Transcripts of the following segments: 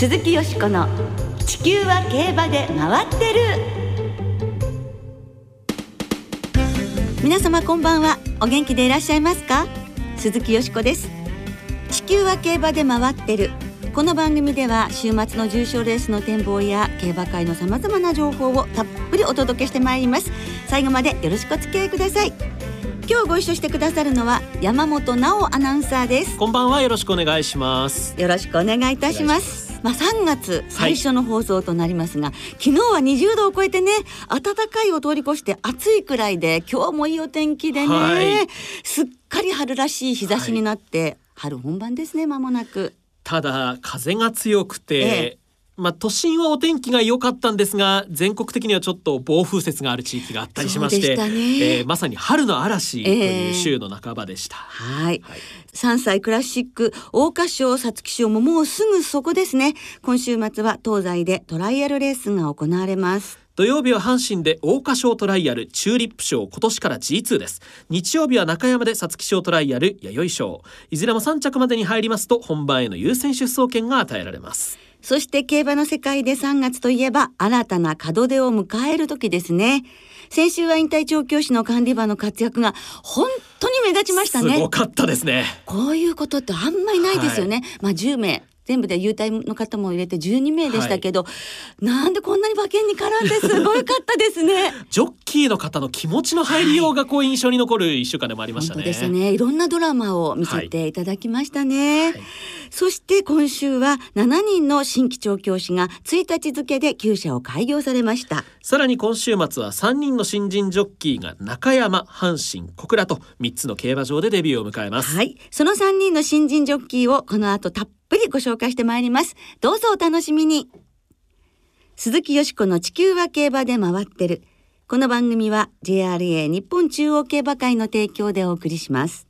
鈴木よしこの地球は競馬で回ってる。皆様こんばんは。お元気でいらっしゃいますか？鈴木よしこです。地球は競馬で回ってる。この番組では週末の重賞レースの展望や競馬界のさまざまな情報をたっぷりお届けしてまいります。最後までよろしくお付き合いください。今日ご一緒してくださるのは山本直アナウンサーです。こんばんは。よろしくお願いします。よろしくお願いいたしますまあ、3月最初の放送となりますが、はい、昨日は20度を超えてね暖かいを通り越して暑いくらいで今日もいいお天気でね、はい、すっかり春らしい日差しになって、はい、春本番ですね間もなく。ただ風が強くて、ええ、まあ、都心はお天気が良かったんですが全国的にはちょっと暴風雪がある地域があったりしまして、ね、えー、まさに春の嵐という週の半ばでした、えー、はい、はい、3歳クラシック桜花賞皐月賞ももうすぐそこですね。今週末は東西でトライアルレースが行われます。土曜日は阪神で桜花賞トライアルチューリップ賞今年から G2 です。日曜日は中山で皐月賞トライアル弥生賞。いずれも3着までに入りますと本番への優先出走権が与えられますそして競馬の世界で3月といえば新たな門出を迎える時ですね。先週は引退調教師の管理馬の活躍が本当に目立ちましたね。すごかったですね。こういうことってあんまりないですよね。はい、まあ10名全部で優待の方も入れて12名でしたけど、はい、なんでこんなに馬券に絡んですごいかったですね。ジョッキーの方の気持ちの入りようがこう印象に残る一週間でもありましたね、はい、ですね。いろんなドラマを見せていただきましたね、はい、そして今週は7人の新規調教師が1日付で厩舎を開業されました。さらに今週末は3人の新人ジョッキーが中山阪神小倉と3つの競馬場でデビューを迎えます。はい。その3人の新人ジョッキーをこの後たっぷりご紹介してまいります。どうぞお楽しみに。鈴木よしこの地球は競馬で回ってる。この番組は JRA 日本中央競馬会の提供でお送りします。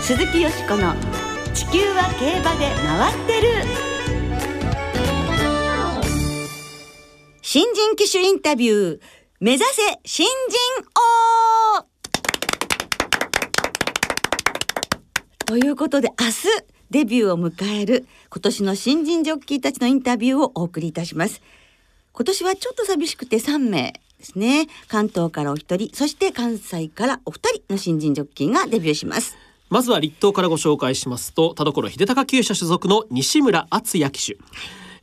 鈴木よしこの地球は競馬で回ってる。新人騎手インタビュー目指せ新人王ということで明日デビューを迎える今年の新人ジョッキーたちのインタビューをお送りいたします。今年はちょっと寂しくて3名ですね。関東からお一人そして関西からお二人の新人ジョッキーがデビューします。まずは立東からご紹介しますと田所秀隆厩舎所属の西村敦也騎手。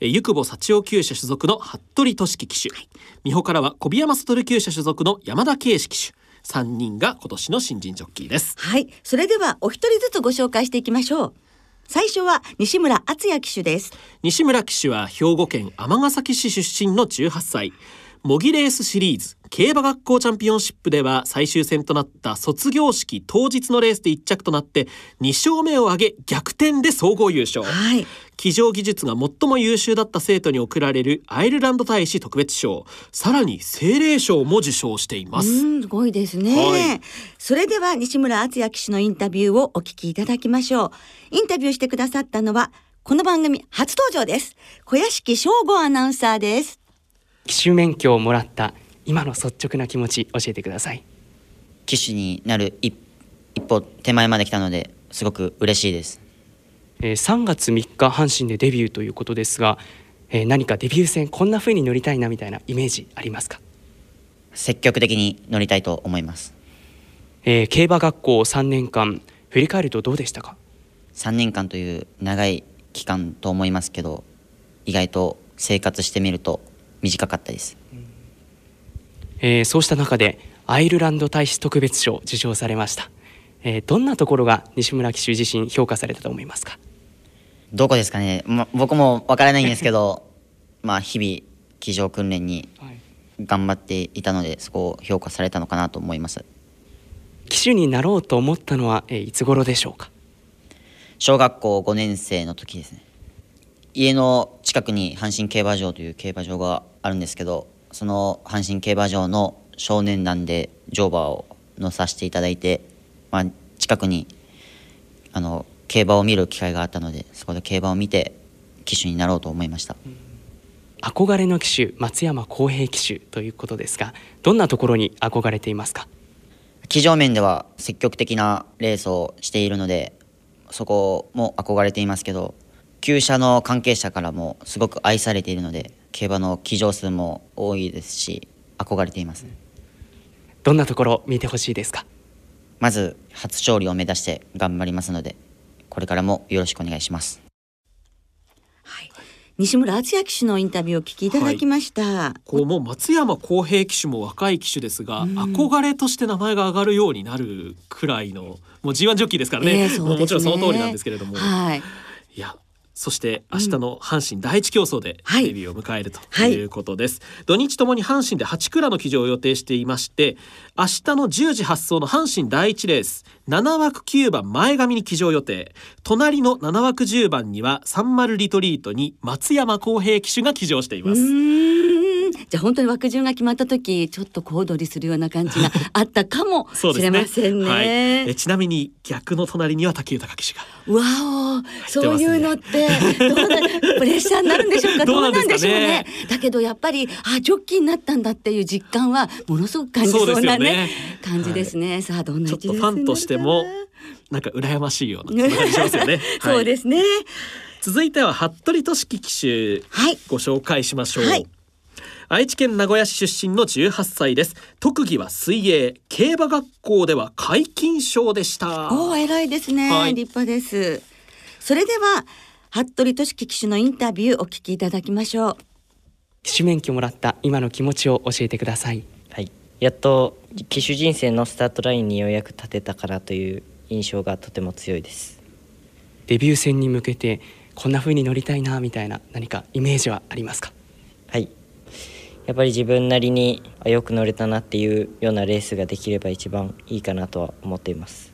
ゆくぼ幸男厩舎所属の服部俊樹騎手、はい、美穂からは小宮山悟厩舎所属の山田圭司騎手。3人が今年の新人ジョッキーです。はい。それではお一人ずつご紹介していきましょう。最初は西村敦也騎手です。西村騎手は兵庫県尼崎市出身の18歳模擬レースシリーズ。競馬学校チャンピオンシップでは最終戦となった卒業式当日のレースで1着となって2勝目を挙げ逆転で総合優勝、はい、騎乗技術が最も優秀だった生徒に贈られるアイルランド大使特別賞。さらに精霊賞も受賞しています。すごいですね、はい、それでは西村敦也騎手のインタビューをお聞きいただきましょう。インタビューしてくださったのはこの番組初登場です。小屋敷翔吾アナウンサーです騎手免許をもらった今の率直な気持ち教えてください。騎手になる一歩手前まで来たのですごく嬉しいです、えー、3月3日阪神でデビューということですが、えー、何かデビュー戦こんな風に乗りたいなみたいなイメージありますか？積極的に乗りたいと思います、えー、競馬学校3年間振り返るとどうでしたか？3年間という長い期間と思いますけど意外と生活してみると短かったです、えー、そうした中でアイルランド大使特別賞受賞されました、えー、どんなところが西村騎手自身評価されたと思いますか？どこですかね、ま、僕もわからないんですけど まあ日々騎乗訓練に頑張っていたので、そこを評価されたのかなと思います。騎手になろうと思ったのは、えー、いつ頃でしょうか？小学校5年生の時ですね。家の近くに阪神競馬場という競馬場があるんですけどその阪神競馬場の少年団で乗馬を乗させていただいて、まあ、近くにあの競馬を見る機会があったのでそこで競馬を見て騎手になろうと思いました、憧れの騎手松山浩平騎手ということですがどんなところに憧れていますか？騎乗面では積極的なレースをしているのでそこも憧れていますけど厩舎の関係者からもすごく愛されているので競馬の騎乗数も多いですし憧れています。どんなところ見てほしいですか？まず初勝利を目指して頑張りますのでこれからもよろしくお願いします。西村敦也騎手のインタビューをお聞きいただきました、こうもう松山康平騎手も若い騎手ですが、憧れとして名前が上がるようになるくらいのもう G1 ジョッキーですからね,、ええそうですね。もちろんその通りなんですけれども、はい。いやそして明日の阪神第一競争ではい。デビューを迎えるとはい。いうことです、土日ともに阪神で8クラの騎乗を予定していまして明日の10時発送の阪神第一レース7枠9番前髪に騎乗予定。隣の7枠10番にはサンマルリトリートに松山康平騎手が騎乗していうます、じゃあ本当に枠順が決まった時ちょっと小躍りするような感じがあったかも しれませんね。はい、えちなみに逆の隣には竹豊騎手がわお、ねそういうのってどうなプレッシャーになるんでしょうか？どうなんでしょうね。だけどやっぱりあジョッキーになったんだっていう実感はものすごく感じそうなねね感じですね。さあどんなちょっとファンとしてもなんか羨ましいような感じしますよね そうですすね。続いては服部俊樹騎手はい。ご紹介しましょう、はい愛知県名古屋市出身の18歳です。特技は水泳。競馬学校では皆勤賞でした。おお偉いですね、はい。立派です。それでは服部俊樹騎手のインタビューお聞きいただきましょう。騎手免許もらった今の気持ちを教えてください。はい、やっと騎手人生のスタートラインにようやく立てたかなという印象がとても強いです。デビュー戦に向けてこんな風に乗りたいなみたいな何かイメージはありますか？はいやっぱり自分なりにあよく乗れたなっていうようなレースができれば一番いいかなとは思っています。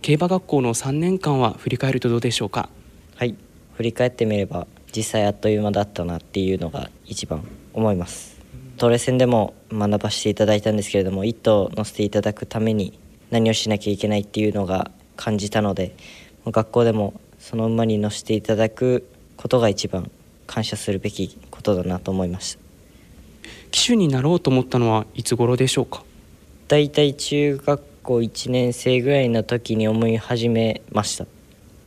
競馬学校の3年間は振り返るとどうでしょうか？はい。振り返ってみれば実際あっという間だったなっていうのが一番思います。トレセンでも学ばせていただいたんですけれども一頭乗せていただくために何をしなきゃいけないっていうのが感じたので学校でもその馬に乗せていただくことが一番感謝するべきことだなと思いました騎手になろうと思ったのはいつ頃でしょうか？だいたい中学校1年生ぐらいの時に思い始めました。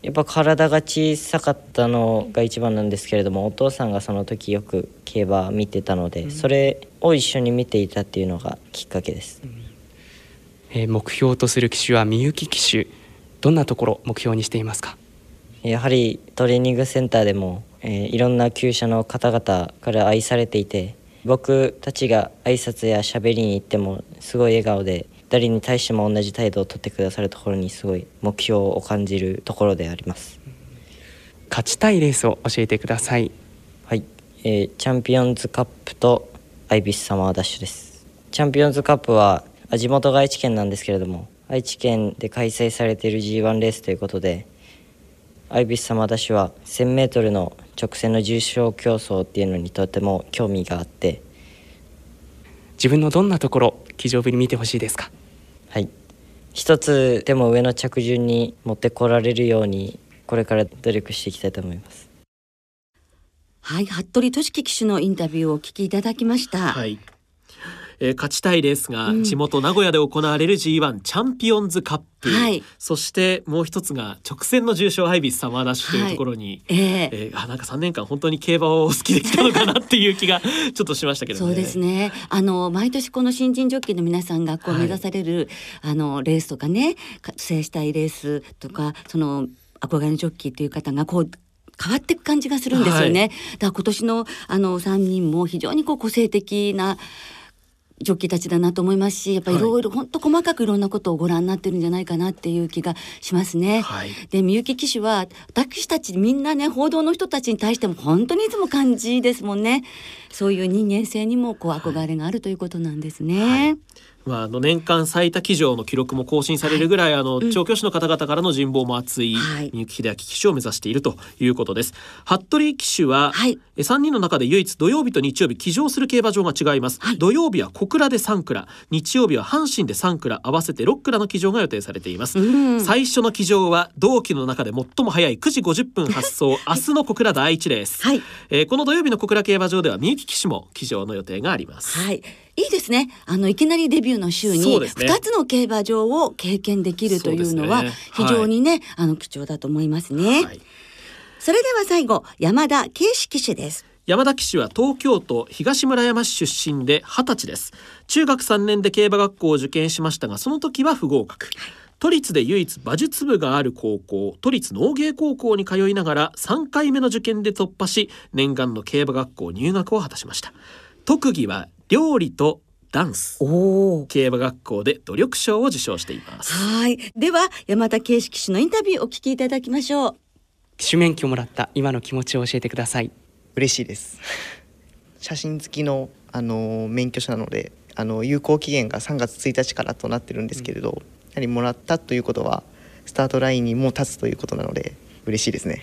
やっぱ体が小さかったのが一番なんですけれどもお父さんがその時よく競馬見てたので、それを一緒に見ていたっていうのがきっかけです、えー目標とする騎手はみゆき騎手どんなところ目標にしていますか？やはりトレーニングセンターでも、えーいろんな厩舎の方々から愛されていて僕たちが挨拶や喋りに行ってもすごい笑顔で誰に対しても同じ態度をとってくださるところにすごい目標を感じるところであります。勝ちたいレースを教えてください。はい、えーチャンピオンズカップとアイビスサマーダッシュです。チャンピオンズカップはあ地元が愛知県なんですけれども愛知県で開催されている G1 レースということでアイビスサマーダッシュは 1000m の直線の重賞競争っていうのにとても興味があって。自分のどんなところ騎乗ぶり見てほしいですか？はい。一つでも上の着順に持ってこられるようにこれから努力していきたいと思います。はい、服部俊樹騎手のインタビューをお聞きいただきました。はい、えー勝ちたいレースがうん。地元名古屋で行われる G1 チャンピオンズカップ、はい。そしてもう一つが直線の重賞アイビスサマーダッシュというところに、ええ。えーあなんか3年間本当に競馬を好きできたのかなっていう気が ちょっとしましたけどね。そうですね。あの毎年この新人ジョッキーの皆さんがこうはい目指される、あのレースとかね、か制したいレースとかその憧れのジョッキーという方がこう変わっていく感じがするんですよね。だから今年のあの三人も非常にこう個性的なジョッキーたちだなと思いますし、やっぱりいろいろ本当細かくいろんなことをご覧になってるんじゃないかなっていう気がしますね。はいでみゆき騎手は私たちみんなね報道の人たちに対しても本当にいつも感じですもんねそういう人間性にもこう憧れがあるということなんですね、まあ、あの年間最多騎乗の記録も更新されるぐらい、あの調教師の方々からの人望も厚いはい。三幸秀明騎手を目指しているということです。服部騎手は、はい。え3人の中で唯一土曜日と日曜日騎乗する競馬場が違います、はい。土曜日は小倉で3倉。日曜日は阪神で3倉合わせて6倉の騎乗が予定されています、うん。最初の騎乗は同期の中で最も早い9時50分発送。明日の小倉第一レース、はい。えーこの土曜日の小倉競馬場では三幸騎手も騎乗の予定があります。はいいいですね。あのいきなりデビューの週にそうですね。二つの競馬場を経験できるというのは非常にね、あの貴重だと思いますね。はい。それでは最後山田圭司騎手です。山田騎手は東京都東村山市出身で20歳です。中学3年で競馬学校を受験しましたがその時は不合格。都立で唯一馬術部がある高校都立農芸高校に通いながら3回目の受験で突破し念願の競馬学校入学を果たしました。特技は料理とダンス。競馬学校で努力賞を受賞しています。はい。では山田圭司騎手のインタビューをお聞きいただきましょう。騎手免許をもらった今の気持ちを教えてください。嬉しいです。写真付きの、あの免許証なのであの有効期限が3月1日からとなってるんですけれど、やはりもらったということはスタートラインにもう立つということなので嬉しいですね。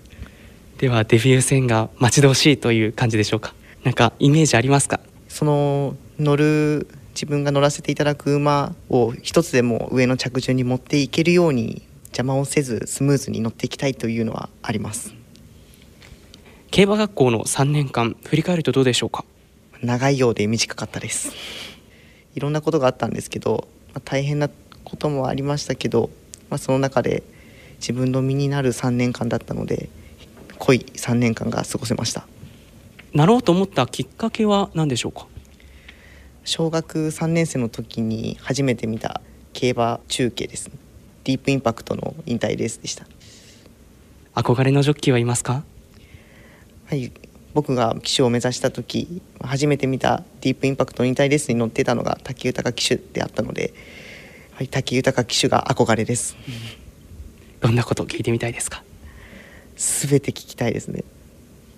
ではデビュー戦が待ち遠しいという感じでしょうか。なんかイメージありますか？その乗る自分が乗らせていただく馬を一つでも上の着順に持っていけるように邪魔をせずスムーズに乗っていきたいというのはあります。競馬学校の3年間振り返るとどうでしょうか？長いようで短かったです。いろんなことがあったんですけど、まあ大変なこともありましたけど、まあ、その中で自分の身になる3年間だったので濃い3年間が過ごせましたなろうと思ったきっかけは何でしょうか？小学3年生の時に初めて見た競馬中継ですディープインパクトの引退レースでした。憧れのジョッキーはいますか？はい、僕が騎手を目指した時初めて見たディープインパクトの引退レースに乗っていたのが武豊騎手であったので、はい、武豊騎手が憧れです。どんなことを聞いてみたいですか？全て聞きたいですね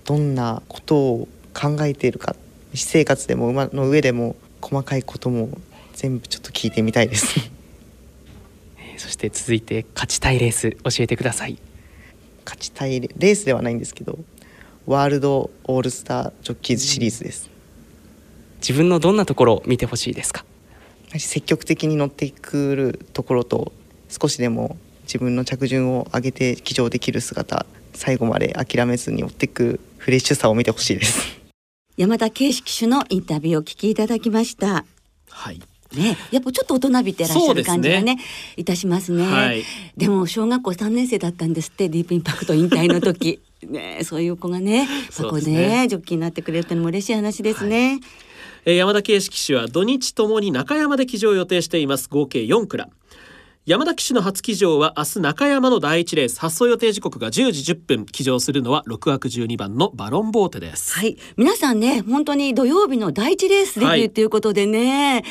どんなことを考えているか私生活でも馬の上でも細かいことも全部ちょっと聞いてみたいです。え ーそして続いて勝ちたいレース教えてください。勝ちたいレレースではないんですけどワールドオールスタージョッキーズシリーズです。自分のどんなところを見てほしいですか？積極的に乗ってくるところと少しでも自分の着順を上げて騎乗できる姿最後まで諦めずに追っていくフレッシュさを見てほしいです。山田圭司騎手のインタビューをお聞きいただきました。はい。ね、やっぱちょっと大人びてらっしゃる感じがねいたしますね、はい。でも小学校3年生だったんですってディープインパクト引退の時。ねそういう子がねそここうねねジョッキーになってくれるってのも嬉しい話ですね、えー山田圭司騎手は土日ともに中山で騎乗を予定しています。合計4クラ山田騎手の初騎乗は明日中山の第一レース発送予定時刻が10時10分騎乗するのは6枠12番のバロンボーテです、はい。皆さんね本当に土曜日の第一レースデビュはいーということでね、い、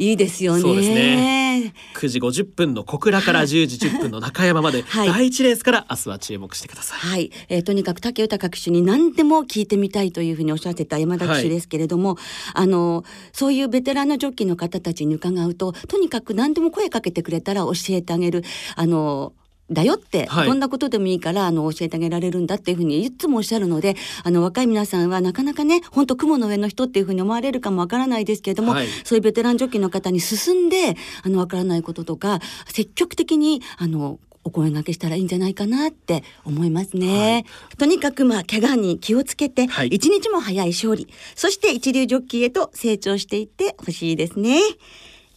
いですよね。そうですね。9時50分の小倉から10時10分の中山まで、はい。第一レースから明日は注目してください。はい、えーとにかく武豊騎手に何でも聞いてみたいというふうにおっしゃってた山田騎手ですけれども、あのそういうベテランのジョッキーの方たちに伺うととにかく何でも声かけてくれたら教えてあげるあのだよって、はいどんなことでもいいからあの教えてあげられるんだっていうふうにいつもおっしゃるのであの若い皆さんはなかなかね本当雲の上の人っていうふうに思われるかもわからないですけれども、はいそういうベテランジョッキーの方に進んであのわからないこととか積極的にあのお声掛けしたらいいんじゃないかなって思いますね。とにかくまあ怪我に気をつけてはい一日も早い勝利、そして一流ジョッキーへと成長していってほしいですね。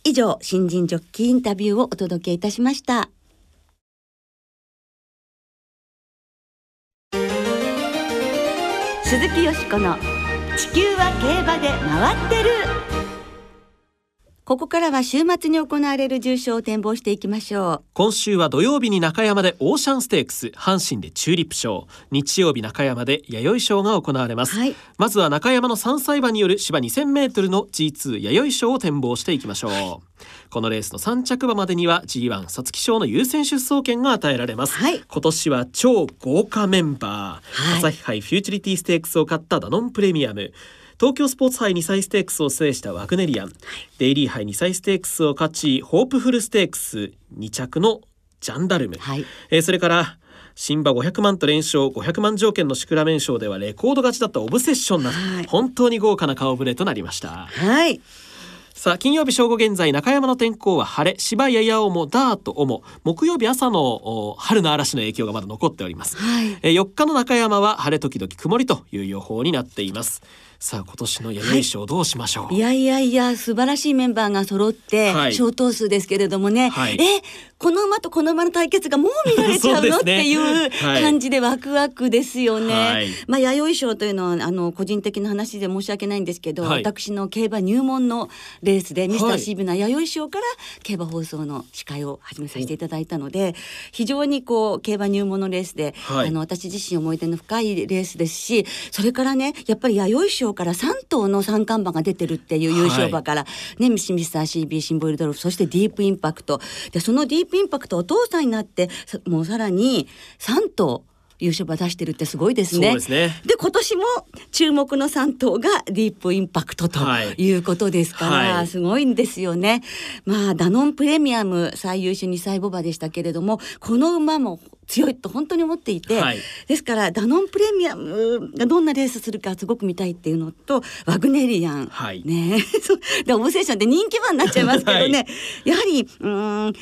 以上新人ジョッキーインタビューをお届けいたしました。鈴木よしこの地球は競馬で回ってる。ここからは週末に行われる重賞を展望していきましょう。今週は土曜日に中山でオーシャンステークス阪神でチューリップ賞。日曜日中山で弥生賞が行われます、はい。まずは中山の3歳馬による芝 2000m の G2 弥生賞を展望していきましょう、このレースの3着馬までには G1 皐月賞の優先出走権が与えられます、はい。今年は超豪華メンバー、はい。朝日杯フューチュリティステークスを勝ったダノンプレミアム。東京スポーツ杯2歳ステークスを制したワグネリアン、デイリー杯2歳ステークスを勝ちホープフルステークス2着のジャンダルム、はい。えーそれから新馬500万と連勝500万条件のシクラメン賞ではレコード勝ちだったオブセッションなど、はい。本当に豪華な顔ぶれとなりました。はいさあ金曜日正午現在中山の天候は晴れ芝ややおもダートおも木曜日朝のお春の嵐の影響がまだ残っております、はい。えー4日の中山は晴れ時々曇りという予報になっています。さあ今年の弥生賞どうしましょう、いやいやいや素晴らしいメンバーが揃って、はい。小頭数ですけれどもね、はい。えこの馬とこの馬の対決がもう見られちゃうのねっていうはい感じでワクワクですよね。はい。まあ弥生賞というのはあの個人的な話で申し訳ないんですけど、はい。私の競馬入門のレースでミスタはいーシーブな弥生賞から競馬放送の司会を始めさせていただいたので非常にこう競馬入門のレースで、はい。あの私自身思い出の深いレースですしそれからねやっぱり弥生賞から3頭の三冠馬が出てるっていう優勝馬から、ねミスミスター CB シンボイルドルフそしてディープインパクト。でそのディープインパクトお父さんになってさもうさらに3頭優勝馬出してるってすごいですね。そうですね。で今年も注目の3頭がディープインパクトとはい。いうことですから、はい。すごいんですよね。まあダノンプレミアム最優秀2歳ボバでしたけれどもこの馬も強いと本当に思っていて、はい。ですからダノンプレミアムがどんなレースするかすごく見たいっていうのとワグネリアン、はい。ね。でオブセッションって人気馬になっちゃいますけどね、はい。やはりうーん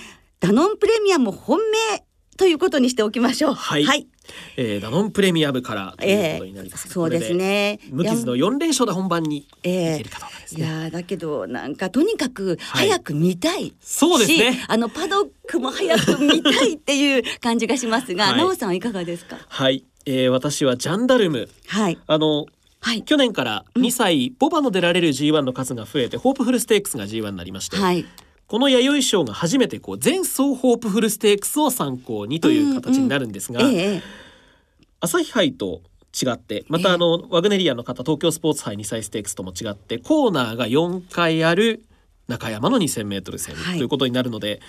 ダノンプレミアム本命ということにしておきましょう。はい。はい。えーダノンプレミアムからということになります、ええ。そうですね。無傷の4連勝で本番にいええけるかどうかですいね、やーだけどなんかとにかくはい早く見たい、そうですね。しあのパドックも早く見たいっていう感じがしますが、はい。なおさんはいかがですか？はい、えー私はジャンダルム。はい。あのはい。去年から2歳、ボバの出られる G1 の数が増えてホープフルステークスが G1 になりまして、はいこの弥生賞が初めてこう前走ホープフルステークスを参考にという形になるんですが、ええ朝日杯と違ってまたあの、ワグネリアンの方東京スポーツ杯2歳ステークスとも違ってコーナーが4回ある中山の 2,000m 戦はい。ということになるので、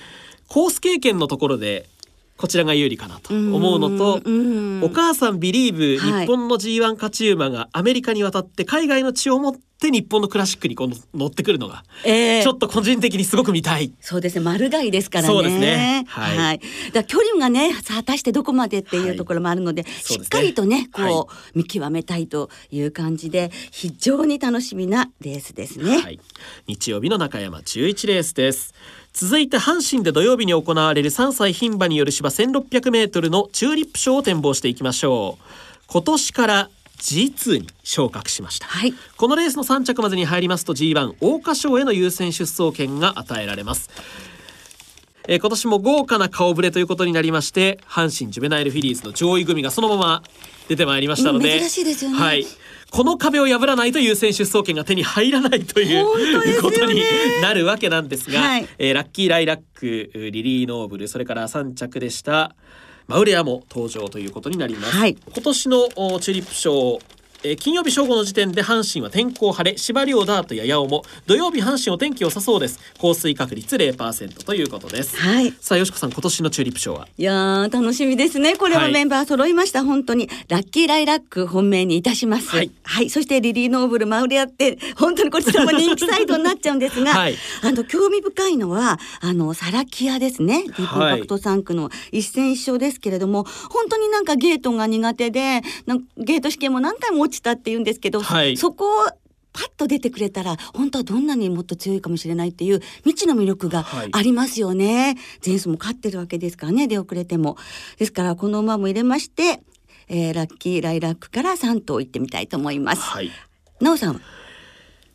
コース経験のところでこちらが有利かなと思うのと。うんお母さんビリーブ、はい。日本の G1 勝ち馬がアメリカに渡って海外の血を持って日本のクラシックにこの乗ってくるのが、ええ。ちょっと個人的にすごく見たい。そうですね丸貝ですからね。そうですね。はい。だから距離がね果たしてどこまでっていうはいところもあるので、そうですね。しっかりとねこう、はい見極めたいという感じで非常に楽しみなレースですね。はい、日曜日の中山11レースです続いて阪神で土曜日に行われる3歳牝馬による芝 1600m のチューリップ賞を展望していきましょう。今年から G2 に昇格しました、はい。このレースの3着までに入りますと G1 桜花賞への優先出走権が与えられます。えー今年も豪華な顔ぶれということになりまして阪神ジュベナイルフィリーズの上位組がそのまま出てまいりましたので、うん珍しいですよね。はいこの壁を破らないと優先出走権が手に入らないということになるわけなんですが、はい。えーラッキーライラックリリーノーブルそれから3着でしたマウレアも登場ということになります、はい。今年のおチューリップ賞えー金曜日正午の時点で阪神は天候晴れ芝涼ダートや八尾も土曜日阪神お天気良さそうです。降水確率0%ということです、はい。さあよしこさん今年のチューリップ賞は？いやー楽しみですね。これははいメンバー揃いました、本当に。ラッキーライラック本命にいたします。はい。そしてリリーノーブルマウレアって本当にこちらも人気サイトになっちゃうんですが、はい。あの興味深いのはあのサラキアですね。ディープインパクト3区の一戦一勝ですけれども、本当になんかゲートが苦手でゲート試験も何回も落ちたって言うんですけど、はいそこをパッと出てくれたら本当はどんなにもっと強いかもしれないっていう未知の魅力がはいありますよね。前走も勝ってるわけですからね出遅れても。ですからこの馬も入れまして、えーラッキーライラックから3頭行ってみたいと思います。はいなおさんは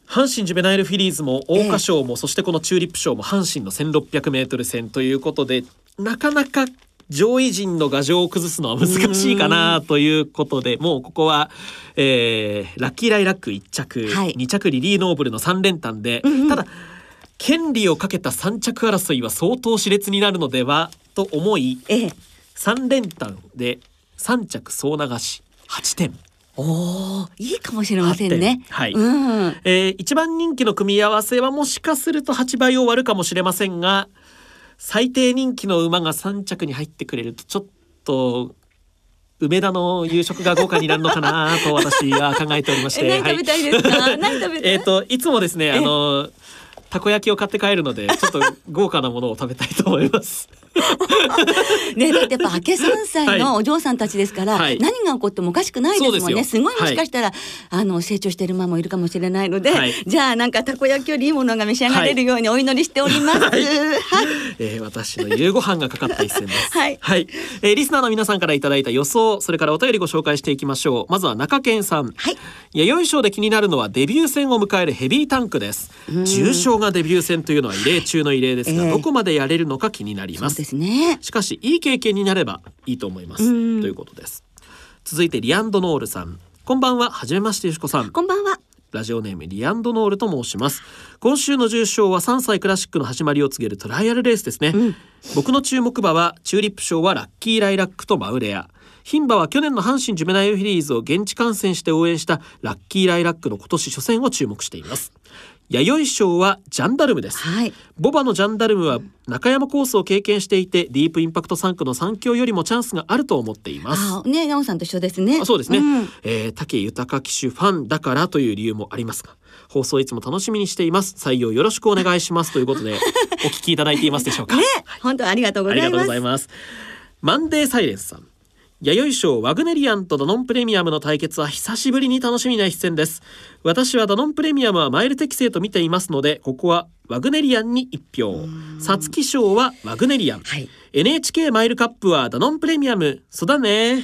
阪神ジュベナイルフィリーズも桜花賞も、そしてこのチューリップ賞も阪神の 1600m 戦ということでなかなか上位陣の牙城を崩すのは難しいかなということでもうここは、えーラッキーライラック1着、はい2着リリーノーブルの3連単で、うんうんただ権利をかけた3着争いは相当熾烈になるのではと思いええ3連単で3着総流し8点。おーいいかもしれませんね。8点はいうん。えー一番人気の組み合わせはもしかすると8倍を割るかもしれませんが最低人気の馬が3着に入ってくれるとちょっと梅田の夕食が豪華になるのかなと私は考えておりまして。え何食べたいですか？は何食べたい？えっといつもですねあのたこ焼きを買って帰るのでちょっと豪華なものを食べたいと思います。ねだってやっぱ明け3歳のお嬢さんたちですから、はい。何が起こってもおかしくないですもんね。すよ。ごいもしかしたら、あの成長している馬もいるかもしれないので、はい。じゃあなんかたこ焼きよりいいものが召し上がれるようにお祈りしております。はい、えー私の夕ご飯がかかった一戦です。はい。えーリスナーの皆さんからいただいた予想、それからお便りご紹介していきましょう。まずは中堅さん。はい。弥生賞で気になるのはデビュー戦を迎えるヘビータンクです。重賞がデビュー戦というのは異例中の異例ですが、ええどこまでやれるのか気になります。ですね。しかしいい経験になればいいと思います。うんということです。続いてリアンドノールさん。こんばんは、はじめましてよしこさん。こんばんは。ラジオネームリアンドノールと申します今週の重賞は3歳クラシックの始まりを告げるトライアルレースですね、僕の注目馬はチューリップ賞はラッキーライラックとマウレア牝馬は去年の阪神ジュメナイルフィリーズを現地観戦して応援したラッキーライラックの今年初戦を注目しています弥生賞はジャンダルムです。はい。ボバのジャンダルムは中山コースを経験していてディープインパクト3区の3強よりもチャンスがあると思っています。あね、なおさんと一緒ですね。あそうですね、ん。えー武豊騎手ファンだからという理由もありますが放送いつも楽しみにしています。採用よろしくお願いします。ということで お聞きいただいていますでしょうか、ね、本当ありがとうごありがとうざいます。ございます。マンデーサイレンスさん弥生賞ワグネリアンとダノンプレミアムの対決は久しぶりに楽しみな一戦です。私はダノンプレミアムはマイル適正と見ていますのでここはワグネリアンに1票。皐月賞はワグネリアン、はい。NHK マイルカップはダノンプレミアム。そうだね。ね、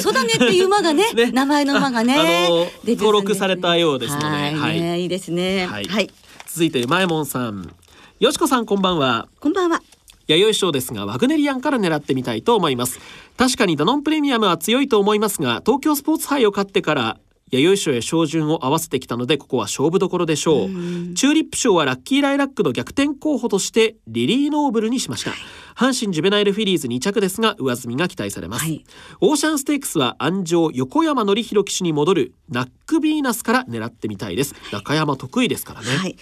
そうだねっていう馬がね、ね。名前の馬がね、ああのー登録されたようですのではい、はい。ねいいですね。ははい。い、続いてうまえもんさん。よしこさんこんばんは。こんばんは。弥生賞ですがワグネリアンから狙ってみたいと思います。確かにダノンプレミアムは強いと思いますが東京スポーツ杯を勝ってから弥生賞へ照準を合わせてきたのでここは勝負どころでしょう。チューリップ賞はラッキーライラックの逆転候補としてリリーノーブルにしました。阪神ジュベナイルフィリーズ2着ですが上積みが期待されます、はい。オーシャンステークスは安城横山典弘騎手に戻るナックビーナスから狙ってみたいです。中山得意ですからね、はい。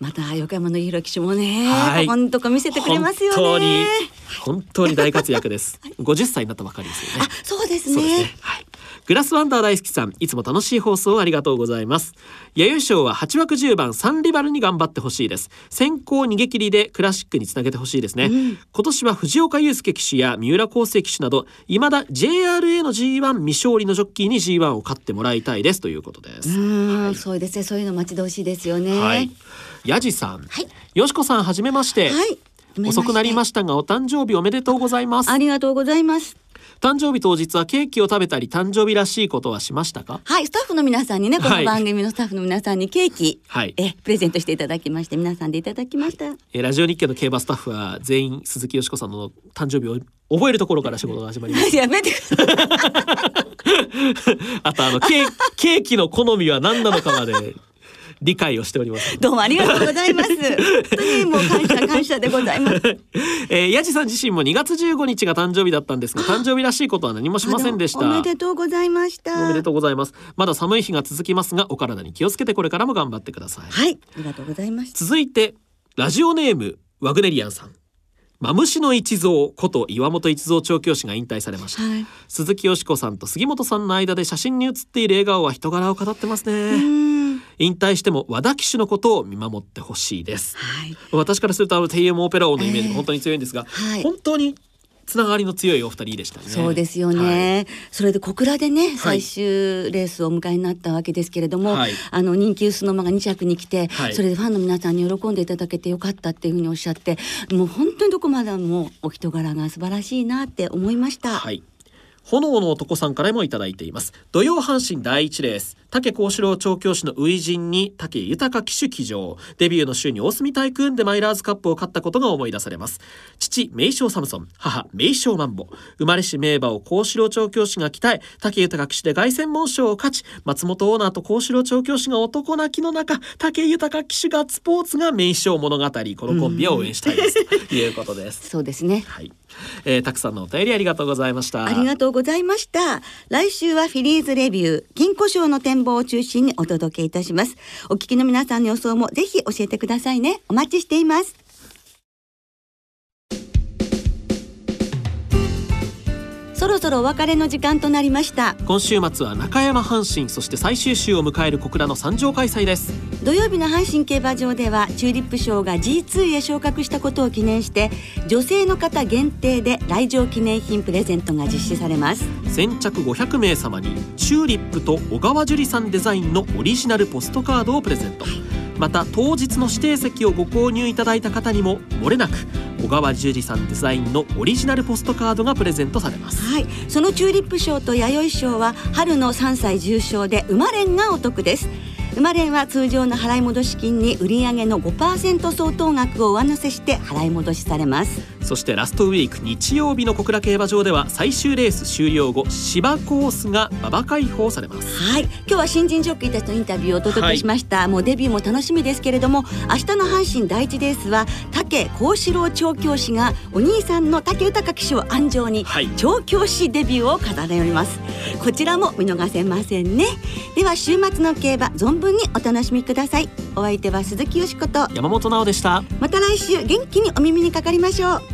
また横山のひろ騎手もね、はいここんとこ見せてくれますよね。本当に本当に大活躍です。50歳になったばかりですよねあ。、そうですそうですね。ね。はい。グラスワンダー大好きさん、いつも楽しい放送ありがとうございます。弥生賞は8枠10番サンリバルに頑張ってほしいです。先行逃げ切りでクラシックにつなげてほしいですね。今年は藤岡祐介騎手や三浦康生騎手など、未だ JRA の G1 未勝利のジョッキーに G1 を勝ってもらいたいですということです。うーん、そうですね。そういうの待ち遠しいですよね。はい。ヤジさん、はいよしこさんはじめまして。はい。遅くなりまししたがお誕生日おめでとうございますありがとうございます。誕生日当日はケーキを食べたり誕生日らしいことはしましたか？はい、スタッフの皆さんにね、こはい。の番組のスタッフの皆さんにケーキ、はい。えプレゼントしていただきまして、皆さんでいただきました。えーラジオ日経の競馬スタッフは全員鈴木よしこさんの誕生日を覚えるところから仕事が始まります。やめてください。あとあの ケーキの好みは何なのかまで理解をしておりますどうもありがとうございます。本当にもう感謝感謝でございます。えー、ヤジさん自身も2月15日が誕生日だったんですが誕生日らしいことは何もしませんでしたおめでとうございました。おめでとうございますまだ寒い日が続きますがお体に気をつけてこれからも頑張ってくださいはい、ありがとうございます。続いてラジオネームワグネリアンさんマムシの一蔵こと岩本一蔵調教師が引退されました、はい。鈴木よしこさんと杉本さんの間で写真に写っている笑顔は人柄を語ってますうねん。引退しても和田騎手のことを見守ってほしいです。はい。私からするとあの TM オペラ王のイメージええが本当に強いんですが、はい。本当につながりの強いお二人でしたね。そうですよね、それで小倉でね最終レースをお迎えになったわけですけれども、はい。あの人気薄の馬が2着に来て、はい。それでファンの皆さんに喜んでいただけてよかったっていうふうにおっしゃってもう本当にどこまでもお人柄が素晴らしいなって思いました。はい炎の男さんからもいただいています。土曜阪神第一レース。武幸四郎調教師の初陣に武豊騎手騎乗。デビューの週に大隅タイクーンでマイラーズカップを勝ったことが思い出されます。父名将サムソン。母名将マンボ生まれし名馬を幸四郎調教師が鍛え武豊騎手で凱旋門賞を勝ち松本オーナーと幸四郎調教師が男泣きの中武豊騎手ガッツポーツが名将物語。このコンビを応援したいです。ということです。そうですね。はい、えー、たくさんのお便りありがとうございましたありがとうございました。来週はフィリーズレビュー、金庫賞の展望を中心にお届けいたします。お聞きの皆さんの予想もぜひ教えてくださいね。お待ちしています。そろそろお別れの時間となりました。今週末は中山阪神そして最終週を迎える小倉の三条開催です。土曜日の阪神競馬場ではチューリップ賞が G2 へ昇格したことを記念して女性の方限定で来場記念品プレゼントが実施されます。先着500名様にチューリップと小川樹里さんデザインのオリジナルポストカードをプレゼントまた当日の指定席をご購入いただいた方にももれなく小川十二さんデザインのオリジナルポストカードがプレゼントされます。はい。そのチューリップ賞と弥生賞は春の3歳重賞で馬連がお得です。馬連は通常の払い戻し金に売上げの5%相当額を上乗せして払い戻しされます。そしてラストウィーク日曜日の小倉競馬場では最終レース終了後芝コースが馬場開放されます。はい。今日は新人ジョッキーたちのインタビューをお届けしました、もうデビューも楽しみですけれども明日の阪神第一レースは武幸四郎調教師がお兄さんの武豊騎手を安城にはい。調教師デビューを飾られます。こちらも見逃せませんね。では週末の競馬存分にお楽しみください。お相手は鈴木よしこと。山本直でした。また来週元気にお耳にかかりましょう